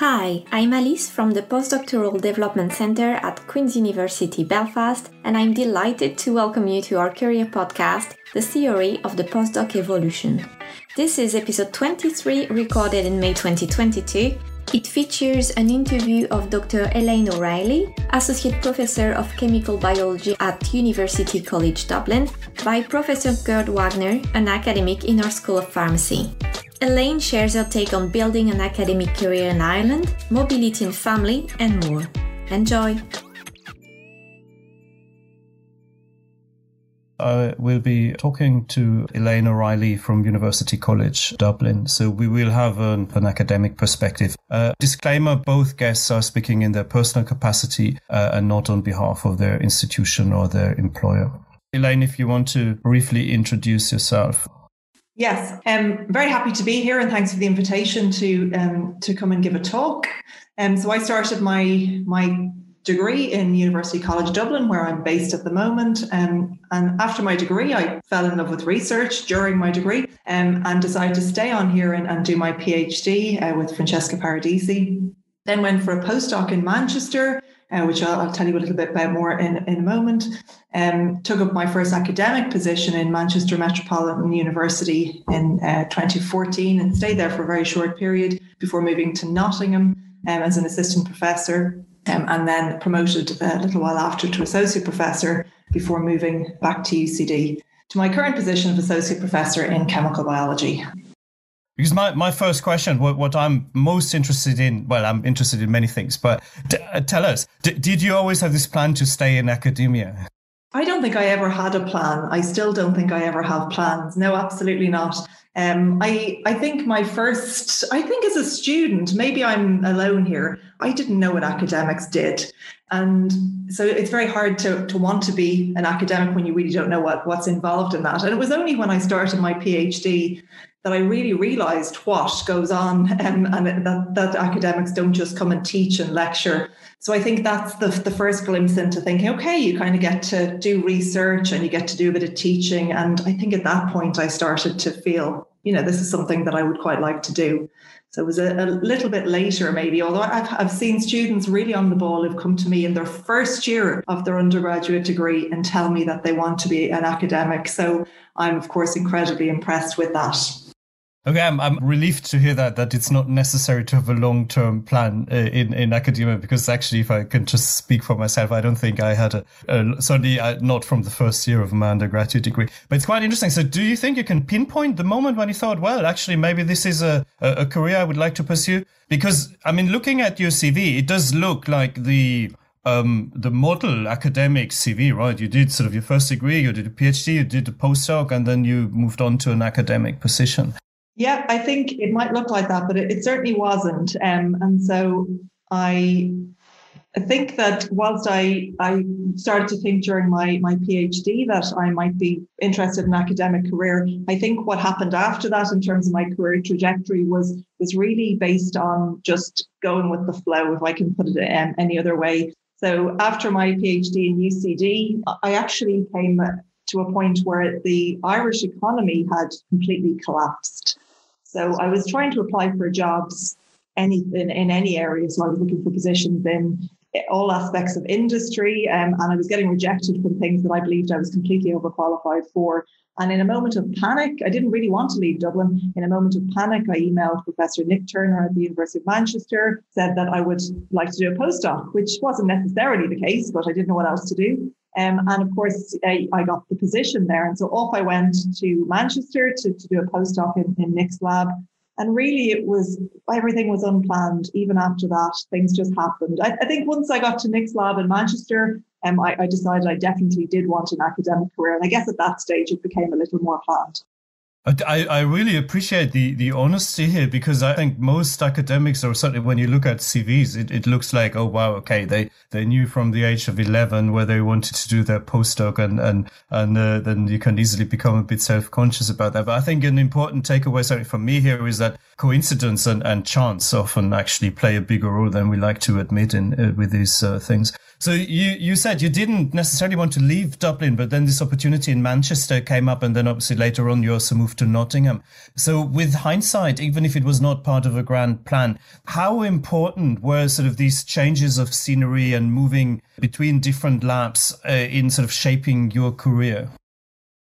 Hi, I'm Alice from the Postdoctoral Development Centre at Queen's University Belfast, and I'm delighted to welcome you to our career podcast, The Theory of the Postdoc Evolution. This is episode 23, recorded in May 2022. It features an interview of Dr. Elaine O'Reilly, Associate Professor of Chemical Biology at University College Dublin, by Professor Gerd Wagner, an academic in our School of Pharmacy. Elaine shares her take on building an academic career in Ireland, mobility in family, and more. Enjoy! I will be talking to Elaine O'Reilly from University College Dublin. So we will have an, an academic perspective. Uh, disclaimer, both guests are speaking in their personal capacity uh, and not on behalf of their institution or their employer. Elaine, if you want to briefly introduce yourself. Yes, I'm um, very happy to be here, and thanks for the invitation to um, to come and give a talk. Um, so I started my my degree in University College Dublin, where I'm based at the moment. Um, and after my degree, I fell in love with research during my degree um, and decided to stay on here and, and do my PhD uh, with Francesca Paradisi. Then went for a postdoc in Manchester uh, which I'll, I'll, tell you a little bit about more in, in a moment. Um, took up my first academic position in Manchester Metropolitan University in uh, 2014 and stayed there for a very short period before moving to Nottingham um, as an assistant professor um, and then promoted a little while after to associate professor before moving back to UCD to my current position of associate professor in chemical biology. Because my, my first question, what, what I'm most interested in, well, I'm interested in many things, but d- uh, tell us, d- did you always have this plan to stay in academia? I don't think I ever had a plan. I still don't think I ever have plans. No, absolutely not. Um, I I think my first, I think as a student, maybe I'm alone here. I didn't know what academics did, and so it's very hard to to want to be an academic when you really don't know what what's involved in that. And it was only when I started my PhD that I really realized what goes on um, and that, that academics don't just come and teach and lecture. So I think that's the, the first glimpse into thinking, okay, you kind of get to do research and you get to do a bit of teaching. And I think at that point I started to feel, you know, this is something that I would quite like to do. So it was a, a little bit later, maybe, although I've, I've seen students really on the ball who've come to me in their first year of their undergraduate degree and tell me that they want to be an academic. So I'm, of course, incredibly impressed with that. Okay, I'm, I'm relieved to hear that that it's not necessary to have a long term plan uh, in in academia because actually, if I can just speak for myself, I don't think I had a, a certainly uh, not from the first year of my undergraduate degree. But it's quite interesting. So, do you think you can pinpoint the moment when you thought, well, actually, maybe this is a a, a career I would like to pursue? Because I mean, looking at your CV, it does look like the um, the model academic CV, right? You did sort of your first degree, you did a PhD, you did a postdoc, and then you moved on to an academic position. Yeah, I think it might look like that, but it, it certainly wasn't. Um, and so I think that whilst I, I started to think during my, my PhD that I might be interested in academic career, I think what happened after that in terms of my career trajectory was was really based on just going with the flow, if I can put it um, any other way. So after my PhD in UCD, I actually came to a point where the Irish economy had completely collapsed. So I was trying to apply for jobs any in, in any area. So I was looking for positions in all aspects of industry, um, and I was getting rejected from things that I believed I was completely overqualified for. And in a moment of panic, I didn't really want to leave Dublin. In a moment of panic, I emailed Professor Nick Turner at the University of Manchester, said that I would like to do a postdoc, which wasn't necessarily the case, but I didn't know what else to do. Um, and of course, I, I, got the position there. And so off I went to Manchester to, to do a postdoc in, in Nick's lab. And really, it was everything was unplanned. Even after that, things just happened. I, I think once I got to Nick's lab in Manchester, um, I, I decided I definitely did want an academic career. And I guess at that stage, it became a little more planned. I, I really appreciate the, the honesty here because I think most academics, or certainly when you look at CVs, it, it looks like, oh, wow, okay, they, they knew from the age of 11 where they wanted to do their postdoc and, and, and uh, then you can easily become a bit self-conscious about that. But I think an important takeaway, certainly for me here, is that coincidence and, and chance often actually play a bigger role than we like to admit in uh, with these uh, things. So you you said you didn't necessarily want to leave Dublin, but then this opportunity in Manchester came up, and then obviously later on you also moved to Nottingham. So with hindsight, even if it was not part of a grand plan, how important were sort of these changes of scenery and moving between different labs uh, in sort of shaping your career?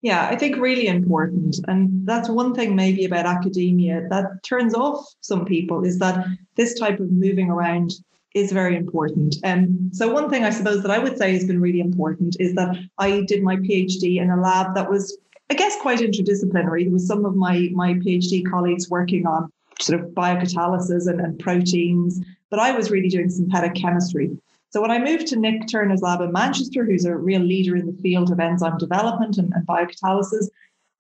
Yeah, I think really important. And that's one thing maybe about academia that turns off some people is that this type of moving around is very important. And um, so, one thing I suppose that I would say has been really important is that I did my PhD in a lab that was, I guess, quite interdisciplinary. There was some of my my PhD colleagues working on sort of biocatalysis and, and proteins, but I was really doing synthetic chemistry. So when I moved to Nick Turner's lab in Manchester, who's a real leader in the field of enzyme development and, and biocatalysis,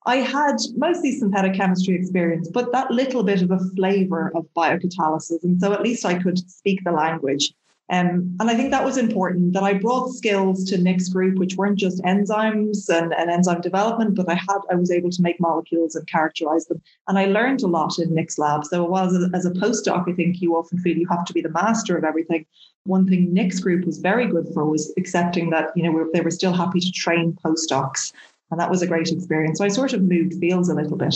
I had mostly synthetic chemistry experience, but that little bit of a flavor of biocatalysis. And so at least I could speak the language. Um, and I think that was important that I brought skills to Nick's group, which weren't just enzymes and, and, enzyme development, but I had I was able to make molecules and characterize them. And I learned a lot in Nick's lab. So while as as a postdoc, I think you often feel you have to be the master of everything. One thing Nick's group was very good for was accepting that you know they were still happy to train postdocs and that was a great experience. So I sort of moved fields a little bit.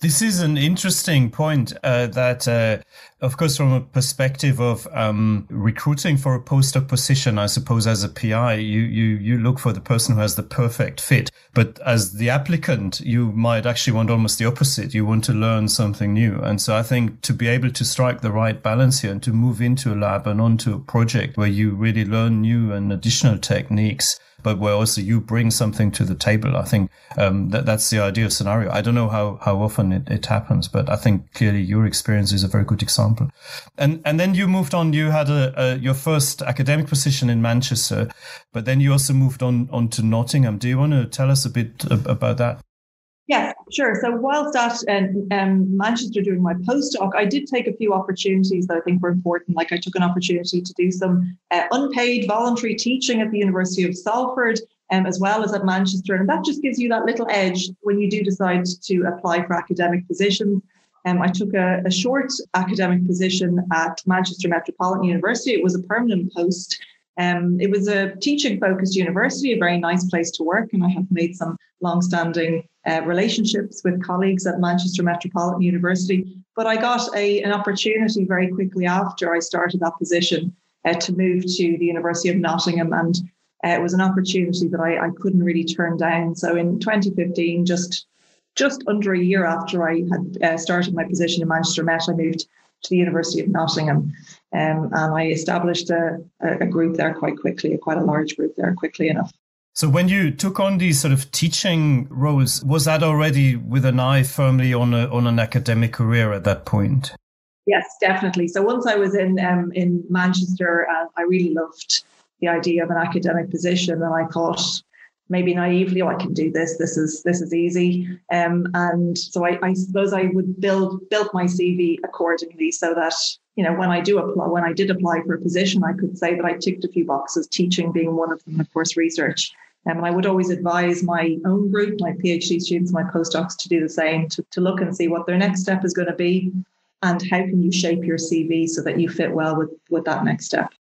This is an interesting point uh, that, uh, of course, from a perspective of um, recruiting for a postdoc position, I suppose as a PI, you, you, you look for the person who has the perfect fit. But as the applicant, you might actually want almost the opposite. You want to learn something new. And so I think to be able to strike the right balance here and to move into a lab and onto a project where you really learn new and additional techniques but where also you bring something to the table. I think um, that that's the ideal scenario. I don't know how how often it, it happens, but I think clearly your experience is a very good example. And and then you moved on. You had a, a your first academic position in Manchester, but then you also moved on on to Nottingham. Do you want to tell us a bit about that? Yes, sure. So whilst at um, Manchester doing my postdoc, I did take a few opportunities that I think were important. Like I took an opportunity to do some uh, unpaid voluntary teaching at the University of Salford, um, as well as at Manchester, and that just gives you that little edge when you do decide to apply for academic positions. Um, I took a, a short academic position at Manchester Metropolitan University. It was a permanent post. Um, it was a teaching focused university, a very nice place to work, and I have made some long standing uh, relationships with colleagues at Manchester Metropolitan University. But I got a, an opportunity very quickly after I started that position uh, to move to the University of Nottingham. And uh, it was an opportunity that I, I couldn't really turn down. So in 2015, just just under a year after I had uh, started my position in Manchester Met, I moved to the University of Nottingham. Um, and I established a, a group there quite quickly, quite a large group there quickly enough. So when you took on these sort of teaching roles, was that already with an eye firmly on a, on an academic career at that point? Yes, definitely. So once I was in um, in Manchester, uh, I really loved the idea of an academic position, and I thought maybe naively, oh, I can do this. This is this is easy. Um, and so I, I suppose I would build build my CV accordingly, so that you know when I do apply, when I did apply for a position, I could say that I ticked a few boxes, teaching being one of them, of course, research. Um, and I would always advise my own group, my PhD students, my postdocs, to do the same, to, to look and see what their next step is going to be, and how can you shape your CV so that you fit well with with that next step.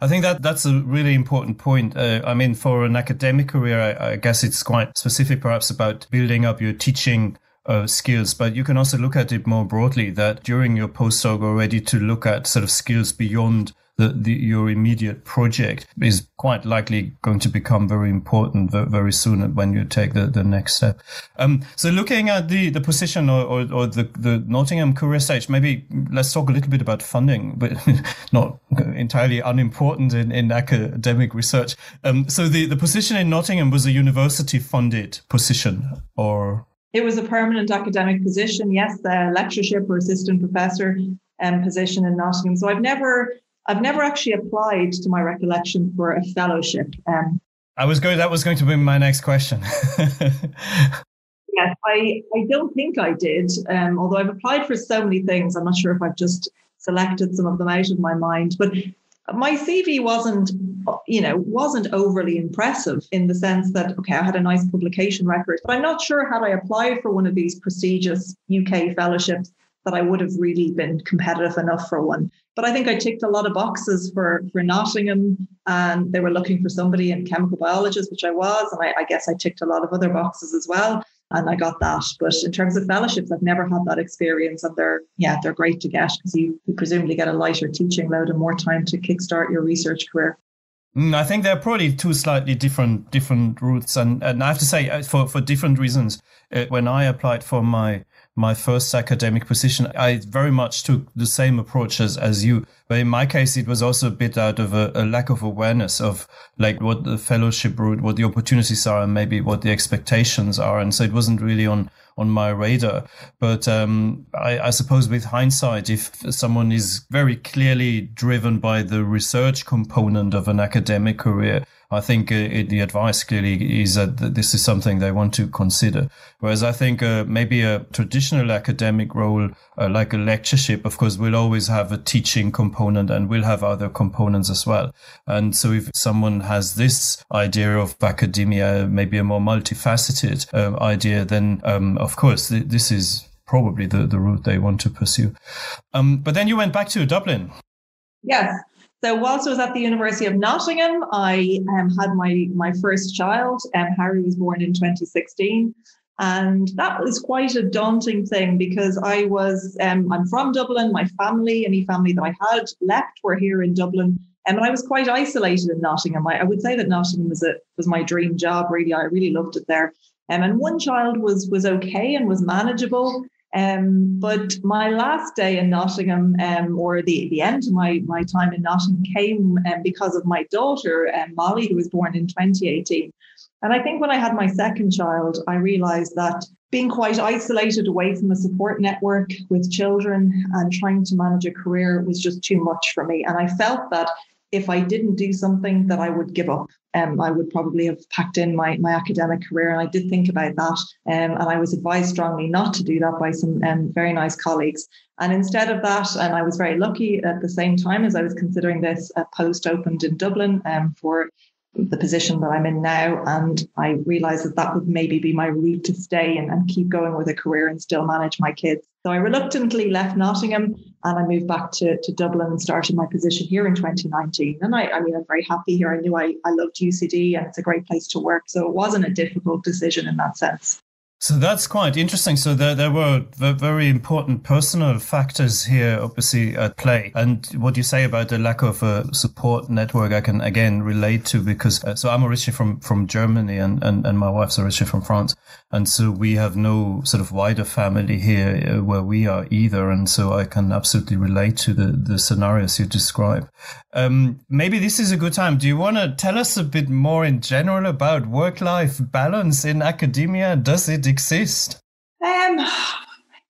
I think that that's a really important point. Uh, I mean, for an academic career, I, I, guess it's quite specific, perhaps about building up your teaching uh, skills, but you can also look at it more broadly. That during your postdoc, already to look at sort of skills beyond the, the, your immediate project is quite likely going to become very important very soon when you take the, the next step. Um, so looking at the, the position or, or, or, the, the Nottingham career stage, maybe let's talk a little bit about funding, but not entirely unimportant in, in academic research. Um, so the, the position in Nottingham was a university funded position or? It was a permanent academic position, yes, the lectureship or assistant professor um, position in Nottingham. So I've never I've never actually applied, to my recollection, for a fellowship. Um, I was going. That was going to be my next question. yes, I, I don't think I did. Um, although I've applied for so many things, I'm not sure if I've just selected some of them out of my mind. But my CV wasn't, you know, wasn't overly impressive in the sense that okay, I had a nice publication record, but I'm not sure had I applied for one of these prestigious UK fellowships that I would have really been competitive enough for one. But I think I ticked a lot of boxes for for Nottingham, and they were looking for somebody in chemical biologist, which I was, and I, I guess I ticked a lot of other boxes as well and I got that. But in terms of fellowships, I've never had that experience, and they're yeah, they're great to get because you, you presumably get a lighter teaching load and more time to kickstart your research career. Mm, I think they're probably two slightly different different routes, and and I have to say uh, for for different reasons. Uh, when I applied for my my first academic position, I very much took the same approach as, as you. But in my case, it was also a bit out of a, a, lack of awareness of like what the fellowship route, what the opportunities are, and maybe what the expectations are. And so it wasn't really on on my radar. But um, I, I, suppose with hindsight, if someone is very clearly driven by the research component of an academic career, I think uh, it, the advice clearly is that this is something they want to consider. Whereas I think uh, maybe a traditional academic role, uh, like a lectureship, of course, will always have a teaching component and will have other components as well. And so if someone has this idea of academia, maybe a more multifaceted uh, idea, then um, of course th- this is probably the, the route they want to pursue. Um, but then you went back to Dublin. Yes. So whilst I was at the University of Nottingham, I um, had my my first child. Um, Harry was born in 2016, and that was quite a daunting thing because I was um, I'm from Dublin. My family, any family that I had left, were here in Dublin, um, and I was quite isolated in Nottingham. I, I would say that Nottingham was a was my dream job. Really, I really loved it there. Um, and one child was was okay and was manageable. Um, but my last day in Nottingham, um, or the, the end of my, my time in Nottingham, came um, because of my daughter, um, Molly, who was born in 2018. And I think when I had my second child, I realized that being quite isolated away from a support network with children and trying to manage a career was just too much for me. And I felt that if I didn't do something that I would give up. Um, I would probably have packed in my, my academic career. And I did think about that. Um, and I was advised strongly not to do that by some um, very nice colleagues. And instead of that, and I was very lucky at the same time as I was considering this, a post opened in Dublin um, for the position that I'm in now. And I realized that that would maybe be my route to stay and, and keep going with a career and still manage my kids. So I reluctantly left Nottingham and I moved back to, to Dublin and started my position here in 2019. And I, I mean, I'm very happy here. I knew I, I loved UCD and it's a great place to work. So it wasn't a difficult decision in that sense. So that's quite interesting. So there, there were very important personal factors here, obviously at play. And what you say about the lack of a support network, I can again relate to because uh, so I'm originally from from Germany and, and and my wife's originally from France, and so we have no sort of wider family here uh, where we are either. And so I can absolutely relate to the the scenarios you describe. Um, maybe this is a good time. Do you want to tell us a bit more in general about work life balance in academia? Does it exist? Um,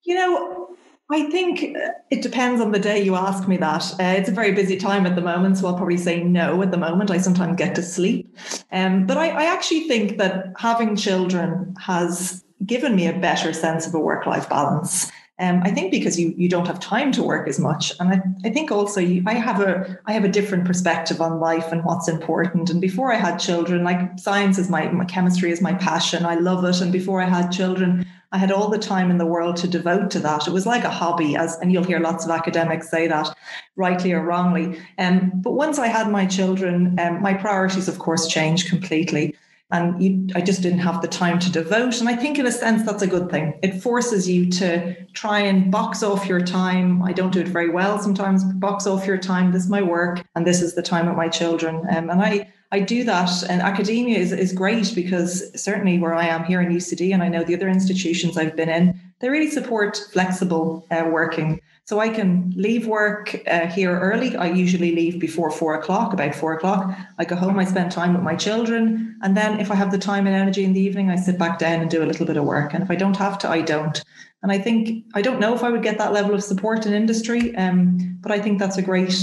you know, I think uh, it depends on the day you ask me that. Uh, it's a very busy time at the moment, so I'll probably say no at the moment. I sometimes get to sleep. Um, but I, I actually think that having children has given me a better sense of a work life balance. Um, I think because you you don't have time to work as much, and I, I think also you, I have a I have a different perspective on life and what's important. And before I had children, like science is my, my chemistry is my passion. I love it. And before I had children, I had all the time in the world to devote to that. It was like a hobby, as and you'll hear lots of academics say that, rightly or wrongly. Um, but once I had my children, um, my priorities, of course, changed completely and you, I just didn't have the time to devote. And I think, in a sense, that's a good thing. It forces you to try and box off your time. I don't do it very well sometimes. Box off your time. This is my work, and this is the time with my children. Um, and I, I do that. And academia is is great because certainly where I am here in UCD, and I know the other institutions I've been in, they really support flexible uh, working. So I can leave work uh, here early. I usually leave before four o'clock, about four o'clock. I go home, I spend time with my children. And then if I have the time and energy in the evening, I sit back down and do a little bit of work. And if I don't have to, I don't. And I think, I don't know if I would get that level of support in industry, um, but I think that's a great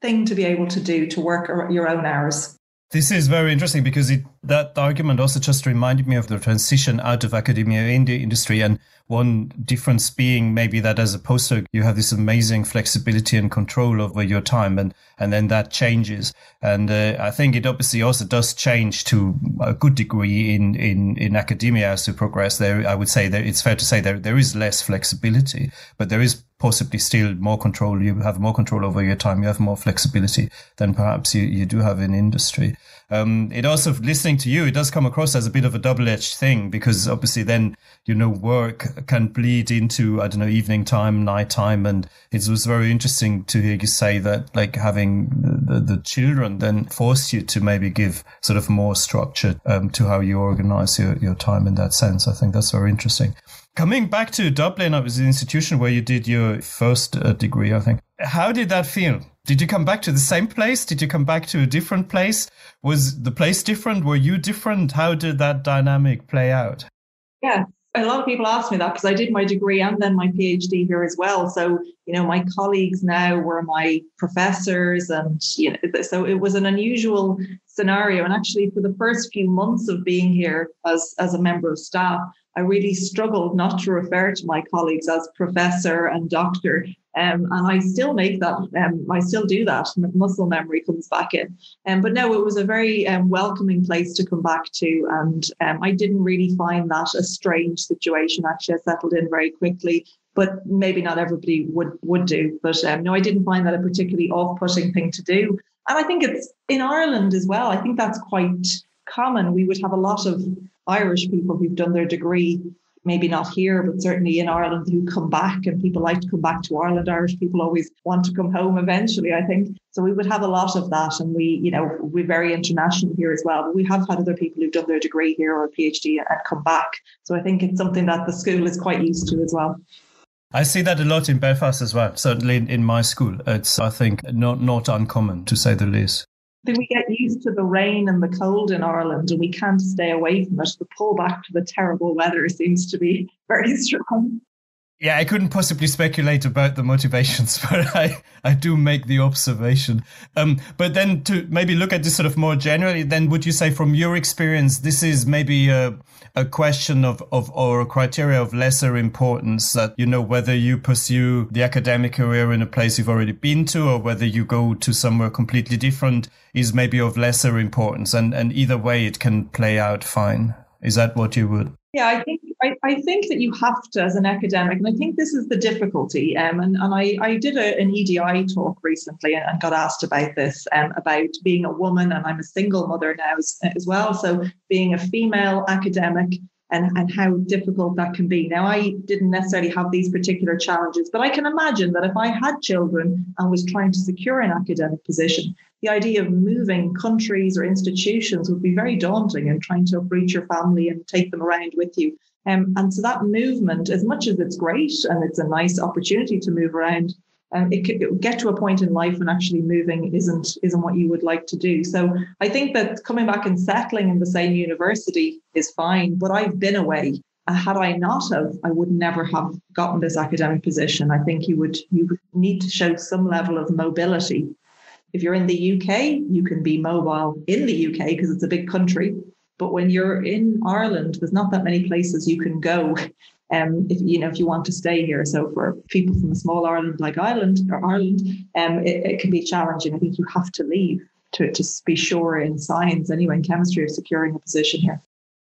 thing to be able to do to work your own hours. This is very interesting because it, that argument also just reminded me of the transition out of academia in the industry. And one difference being maybe that as a postdoc, you have this amazing flexibility and control over your time and, and then that changes. And uh, I think it obviously also does change to a good degree in, in, in academia as you progress there. I would say that it's fair to say there, there is less flexibility, but there is possibly still more control. You have more control over your time. You have more flexibility than perhaps you, you do have in industry. Um, it also, listening to you, it does come across as a bit of a double edged thing because obviously then, you know, work can bleed into, I don't know, evening time, night time. And it was very interesting to hear you say that like having the, the children then forced you to maybe give sort of more structure um, to how you organize your, your time in that sense. I think that's very interesting. Coming back to Dublin, it was the institution where you did your first uh, degree, I think. How did that feel? Did you come back to the same place? Did you come back to a different place? Was the place different? Were you different? How did that dynamic play out? Yeah, a lot of people ask me that because I did my degree and then my PhD here as well. So, you know, my colleagues now were my professors, and you know, so it was an unusual scenario. And actually, for the first few months of being here as as a member of staff, I really struggled not to refer to my colleagues as professor and doctor um, and I still make that, um, I still do that. Muscle memory comes back in. Um, but no, it was a very um, welcoming place to come back to. And um, I didn't really find that a strange situation. Actually, I settled in very quickly, but maybe not everybody would, would do. But um, no, I didn't find that a particularly off putting thing to do. And I think it's in Ireland as well. I think that's quite common. We would have a lot of Irish people who've done their degree maybe not here, but certainly in Ireland who come back and people like to come back to Ireland. Irish people always want to come home eventually, I think. So we would have a lot of that. And we, you know, we're very international here as well. But we have had other people who've done their degree here or a PhD and come back. So I think it's something that the school is quite used to as well. I see that a lot in Belfast as well. Certainly in my school, it's I think not not uncommon to say the least we get used to the rain and the cold in Ireland and we can't stay away from it. The pull back to the terrible weather seems to be very strong. Yeah, I couldn't possibly speculate about the motivations, but I, I do make the observation. Um, but then to maybe look at this sort of more generally, then would you say from your experience, this is maybe a, a question of, of or a criteria of lesser importance that, you know, whether you pursue the academic career in a place you've already been to or whether you go to somewhere completely different is maybe of lesser importance. And, and either way, it can play out fine. Is that what you would? Yeah, I think I, I, think that you have to as an academic, and I think this is the difficulty. Um, and, and I, I did a, an EDI talk recently and, got asked about this, um, about being a woman, and I'm a single mother now as, as well. So being a female academic and, and how difficult that can be. Now, I didn't necessarily have these particular challenges, but I can imagine that if I had children and was trying to secure an academic position, the idea of moving countries or institutions would be very daunting and trying to uproot your family and take them around with you. Um, and so that movement, as much as it's great and it's a nice opportunity to move around, um, it could get to a point in life when actually moving isn't isn't what you would like to do. So I think that coming back and settling in the same university is fine. But I've been away. Had I not have, I would never have gotten this academic position. I think you would you would need to show some level of mobility. If you're in the UK, you can be mobile in the UK because it's a big country. But when you're in Ireland, there's not that many places you can go um, if you know if you want to stay here. So for people from a small Ireland like Ireland or Ireland, um, it, it can be challenging. I think you have to leave to, to be sure in science, anyway, in chemistry, of securing a position here.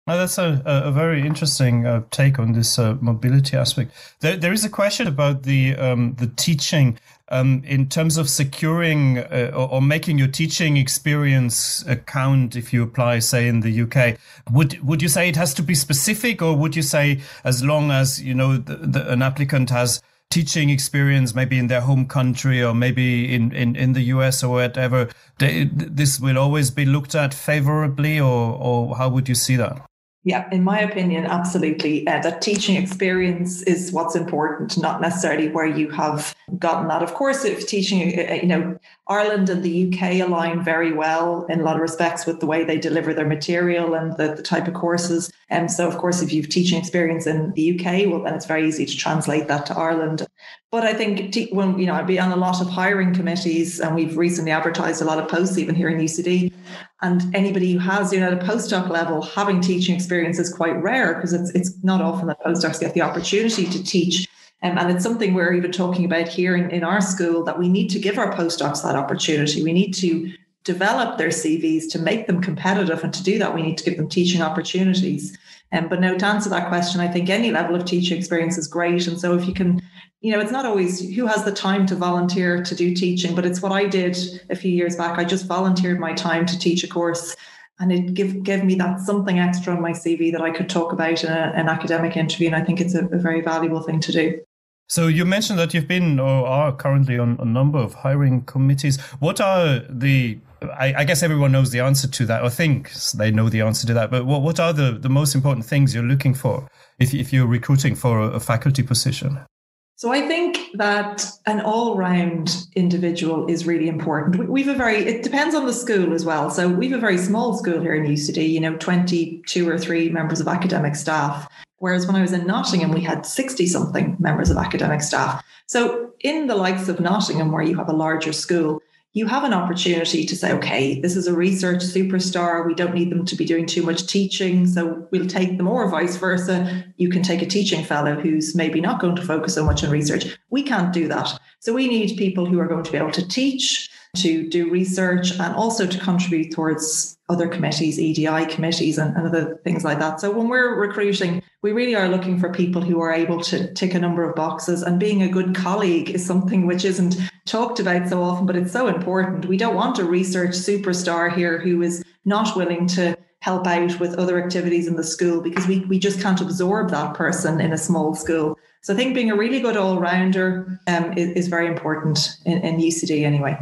That's a, a very interesting uh, take on this uh, mobility aspect. There, there is a question about the um, the teaching um, in terms of securing uh, or, or, making your teaching experience count if you apply, say, in the UK. Would would you say it has to be specific, or would you say as long as you know the, the, an applicant has teaching experience, maybe in their home country or maybe in, in, in the US or whatever, they, this will always be looked at favorably, or, or how would you see that? Yeah, in my opinion, absolutely. Uh, that teaching experience is what's important, not necessarily where you have gotten that. Of course, if teaching, uh, uh, you know, Ireland and the UK align very well in a lot of respects with the way they deliver their material and the, the type of courses. And so, of course, if you've teaching experience in the UK, well, then it's very easy to translate that to Ireland. But I think when, you know, I'd be on a lot of hiring committees and we've recently advertised a lot of posts even here in UCD. And anybody who has, you know, at a postdoc level, having teaching experience is quite rare because it's, it's not often that postdocs get the opportunity to teach. Um, and it's something we're even talking about here in, in our school that we need to give our postdocs that opportunity. We need to develop their CVs to make them competitive. And to do that, we need to give them teaching opportunities. Um, but no, to answer that question, I think any level of teaching experience is great. And so if you can you know, it's not always who has the time to volunteer to do teaching, but it's what I did a few years back. I just volunteered my time to teach a course and it give gave me that something extra on my CV that I could talk about in a, an academic interview. And I think it's a, a, very valuable thing to do. So you mentioned that you've been or are currently on a number of hiring committees. What are the I, I guess everyone knows the answer to that, or thinks they know the answer to that. But what, what are the, the most important things you're looking for if, if you're recruiting for a, a faculty position? So I think that an all-round individual is really important. We've a very it depends on the school as well. So we've a very small school here in UCD, you know, 22 or 3 members of academic staff. Whereas when I was in Nottingham, we had 60 something members of academic staff. So in the likes of Nottingham, where you have a larger school, you have an opportunity to say, okay, this is a research superstar. We don't need them to be doing too much teaching. So we'll take them, or vice versa. You can take a teaching fellow who's maybe not going to focus so much on research. We can't do that. So we need people who are going to be able to teach, to do research, and also to contribute towards other committees, EDI committees, and, and other things like that. So when we're recruiting, we really are looking for people who are able to tick a number of boxes. And being a good colleague is something which isn't talked about so often, but it's so important. We don't want a research superstar here who is not willing to help out with other activities in the school because we, we just can't absorb that person in a small school. So I think being a really good all rounder um, is, is, very important in, in UCD anyway.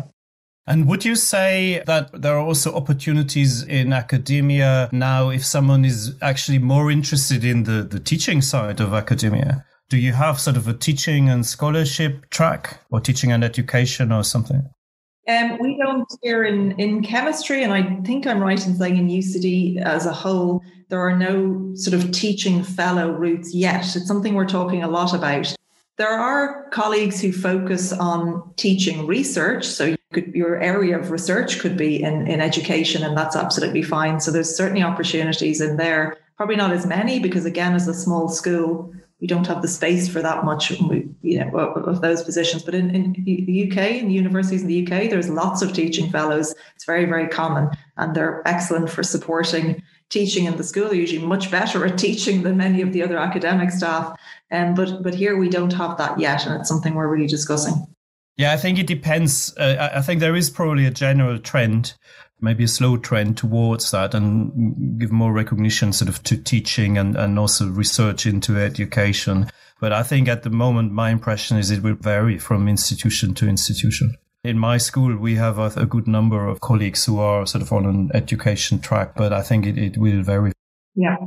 And would you say that there are also opportunities in academia now if someone is actually more interested in the, the teaching side of academia? Do you have sort of a teaching and scholarship track or teaching and education or something? Um, we don't here in, in chemistry, and I think I'm right in saying in UCD as a whole, there are no sort of teaching fellow routes yet. It's something we're talking a lot about. There are colleagues who focus on teaching research. So could, your area of research could be in, in education, and that's absolutely fine. So there's certainly opportunities in there. Probably not as many because, again, as a small school, we don't have the space for that much you know of those positions. But in, in the uk in the universities in the uk there's lots of teaching fellows. It's very very common and they're excellent for supporting teaching in the school. They're usually much better at teaching than many of the other academic staff. Um, but but here we don't have that yet and it's something we're really discussing yeah, I think it depends. Uh, I think there is probably a general trend, maybe a slow trend towards that and give more recognition sort of to teaching and, and also research into education. But I think at the moment, my impression is it will vary from institution to institution. In my school, we have a, a good number of colleagues who are sort of on an education track, but I think it, it will vary. Yeah.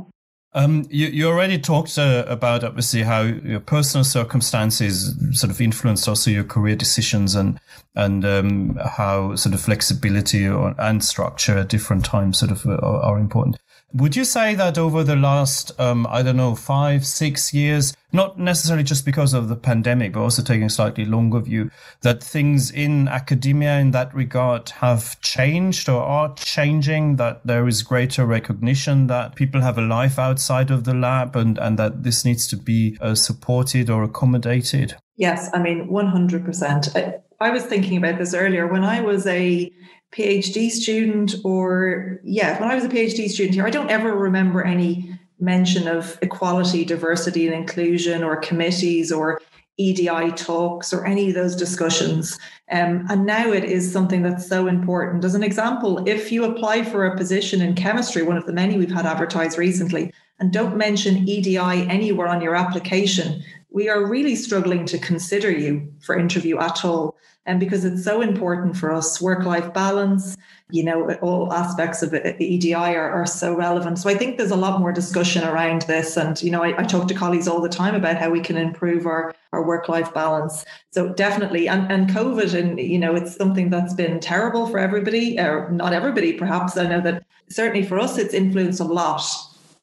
Um, you, you already talked uh, about obviously how your personal circumstances sort of influenced also your career decisions and and um, how sort of flexibility or, and structure at different times sort of uh, are, are important. Would you say that over the last, um, I don't know, five, six years, not necessarily just because of the pandemic, but also taking a slightly longer view, that things in academia in that regard have changed or are changing, that there is greater recognition that people have a life outside of the lab and, and that this needs to be uh, supported or accommodated? Yes, I mean, 100%. I, I was thinking about this earlier. When I was a PhD student, or yeah, when I was a PhD student here, I don't ever remember any mention of equality, diversity, and inclusion, or committees, or EDI talks, or any of those discussions. Um, and now it is something that's so important. As an example, if you apply for a position in chemistry, one of the many we've had advertised recently, and don't mention EDI anywhere on your application, we are really struggling to consider you for interview at all. And because it's so important for us work life balance you know all aspects of the edi are, are so relevant. So i think there's a lot more discussion around this. And you know I, I talk to colleagues all the time about how we can improve our our work life balance. So definitely and, and covid and you know it's something that's been terrible for everybody or not everybody perhaps. I know that certainly for us it's influenced a lot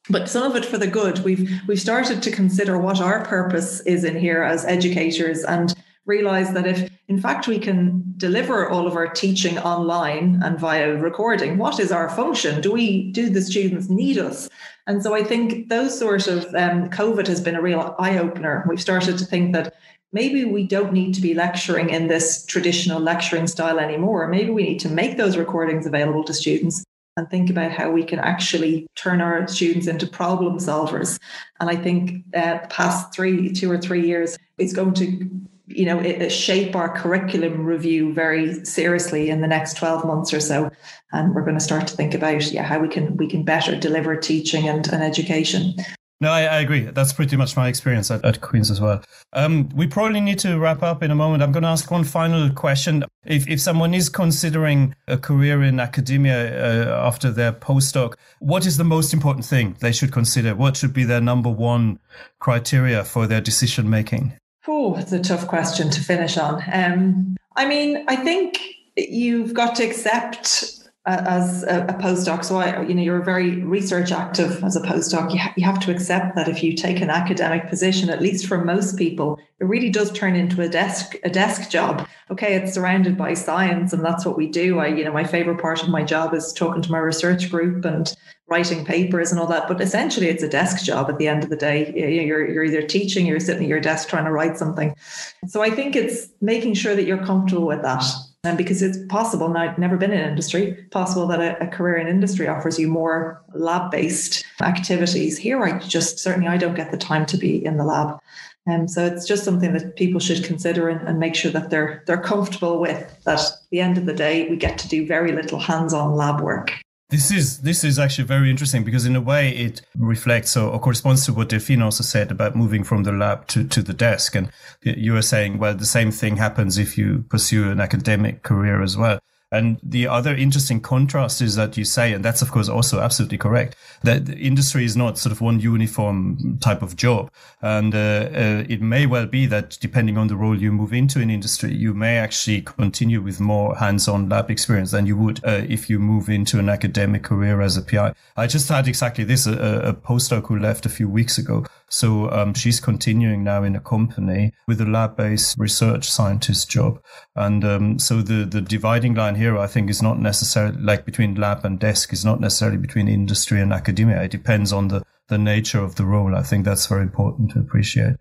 but some of it for the good. We've we've started to consider what our purpose is in here as educators and realize that if in fact we can deliver all of our teaching online and via recording what is our function? Do we do the students need us? And so i think those sort of um, covid has been a real eye-opener. We've started to think that maybe we don't need to be lecturing in this traditional lecturing style anymore. Maybe we need to make those recordings available to students and think about how we can actually turn our students into problem solvers. And I think uh, the past three, two or three years is going to you know, it, shape our curriculum review very seriously in the next 12 months or so. And we're going to start to think about, yeah, how we can we can better deliver teaching and, and education. No, I, I, agree. That's pretty much my experience at, at Queen's as well. Um, we probably need to wrap up in a moment. I'm going to ask one final question. If, if someone is considering a career in academia uh, after their postdoc, what is the most important thing they should consider? What should be their number one criteria for their decision making? Oh, it's a tough question to finish on. Um, I mean, I think you've got to accept as a, a, postdoc. So I, you know, you're very research active as a postdoc. You, ha- you have to accept that if you take an academic position, at least for most people, it really does turn into a desk a desk job. Okay, it's surrounded by science, and that's what we do. I, you know, my favorite part of my job is talking to my research group and writing papers and all that. But essentially, it's a desk job at the end of the day. You're, you're either teaching, you're sitting at your desk trying to write something. So I think it's making sure that you're comfortable with that. And because it's possible, I've never been in industry, possible that a, a career in industry offers you more lab based activities. Here, I just certainly I don't get the time to be in the lab. And um, so it's just something that people should consider and, and, make sure that they're they're comfortable with. That at the end of the day, we get to do very little hands-on lab work. This is this is actually very interesting because in a way it reflects or, or, corresponds to what Delphine also said about moving from the lab to, to the desk. And you were saying, well, the same thing happens if you pursue an academic career as well. And the other interesting contrast is that you say, and that's of course also absolutely correct, that industry is not sort of one uniform type of job. And uh, uh, it may well be that depending on the role you move into in industry, you may actually continue with more hands-on lab experience than you would uh, if you move into an academic career as a PI. I just had exactly this, a, a postdoc who left a few weeks ago so um, she's continuing now in a company with a lab-based research scientist job. And um, so the the dividing line here, I think, is not necessarily like between lab and desk is not necessarily between industry and academia. It depends on the the nature of the role. I think that's very important to appreciate.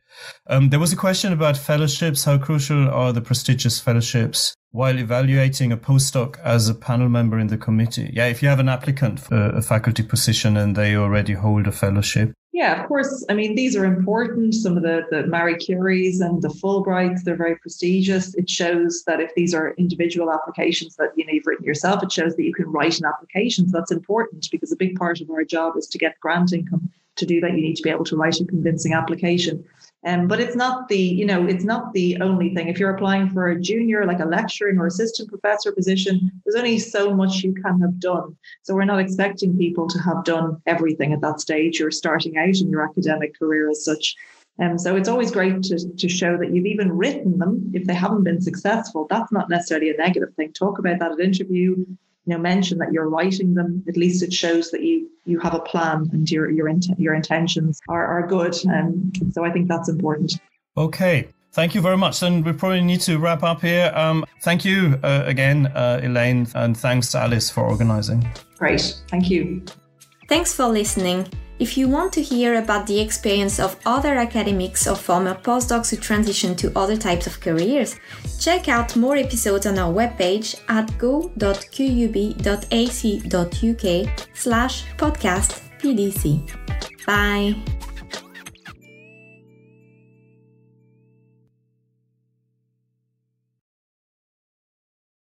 Um, there was a question about fellowships. How crucial are the prestigious fellowships while evaluating a postdoc as a panel member in the committee? Yeah, if you have an applicant for a faculty position and they already hold a fellowship, yeah, of course. I mean, these are important. Some of the, the Marie Curies and the Fulbrights, they're very prestigious. It shows that if these are individual applications that you know you've written yourself, it shows that you can write an application. So that's important because a big part of our job is to get grant income. To do that, you need to be able to write a convincing application. Um, but it's not the, you know, it's not the only thing. If you're applying for a junior, like a lecturing or assistant professor position, there's only so much you can have done. So we're not expecting people to have done everything at that stage. You're starting out in your academic career as such. Um, so it's always great to, to show that you've even written them if they haven't been successful. That's not necessarily a negative thing. Talk about that at interview you know mention that you're writing them at least it shows that you you have a plan and your your int- your intentions are, are good and um, so i think that's important okay Thank you very much. And we probably need to wrap up here. Um, thank you uh, again, uh, Elaine, and thanks to Alice for organizing. Great. Thank you. Thanks for listening. If you want to hear about the experience of other academics or former postdocs who transition to other types of careers, check out more episodes on our webpage at go.qub.ac.uk slash podcast PDC. Bye!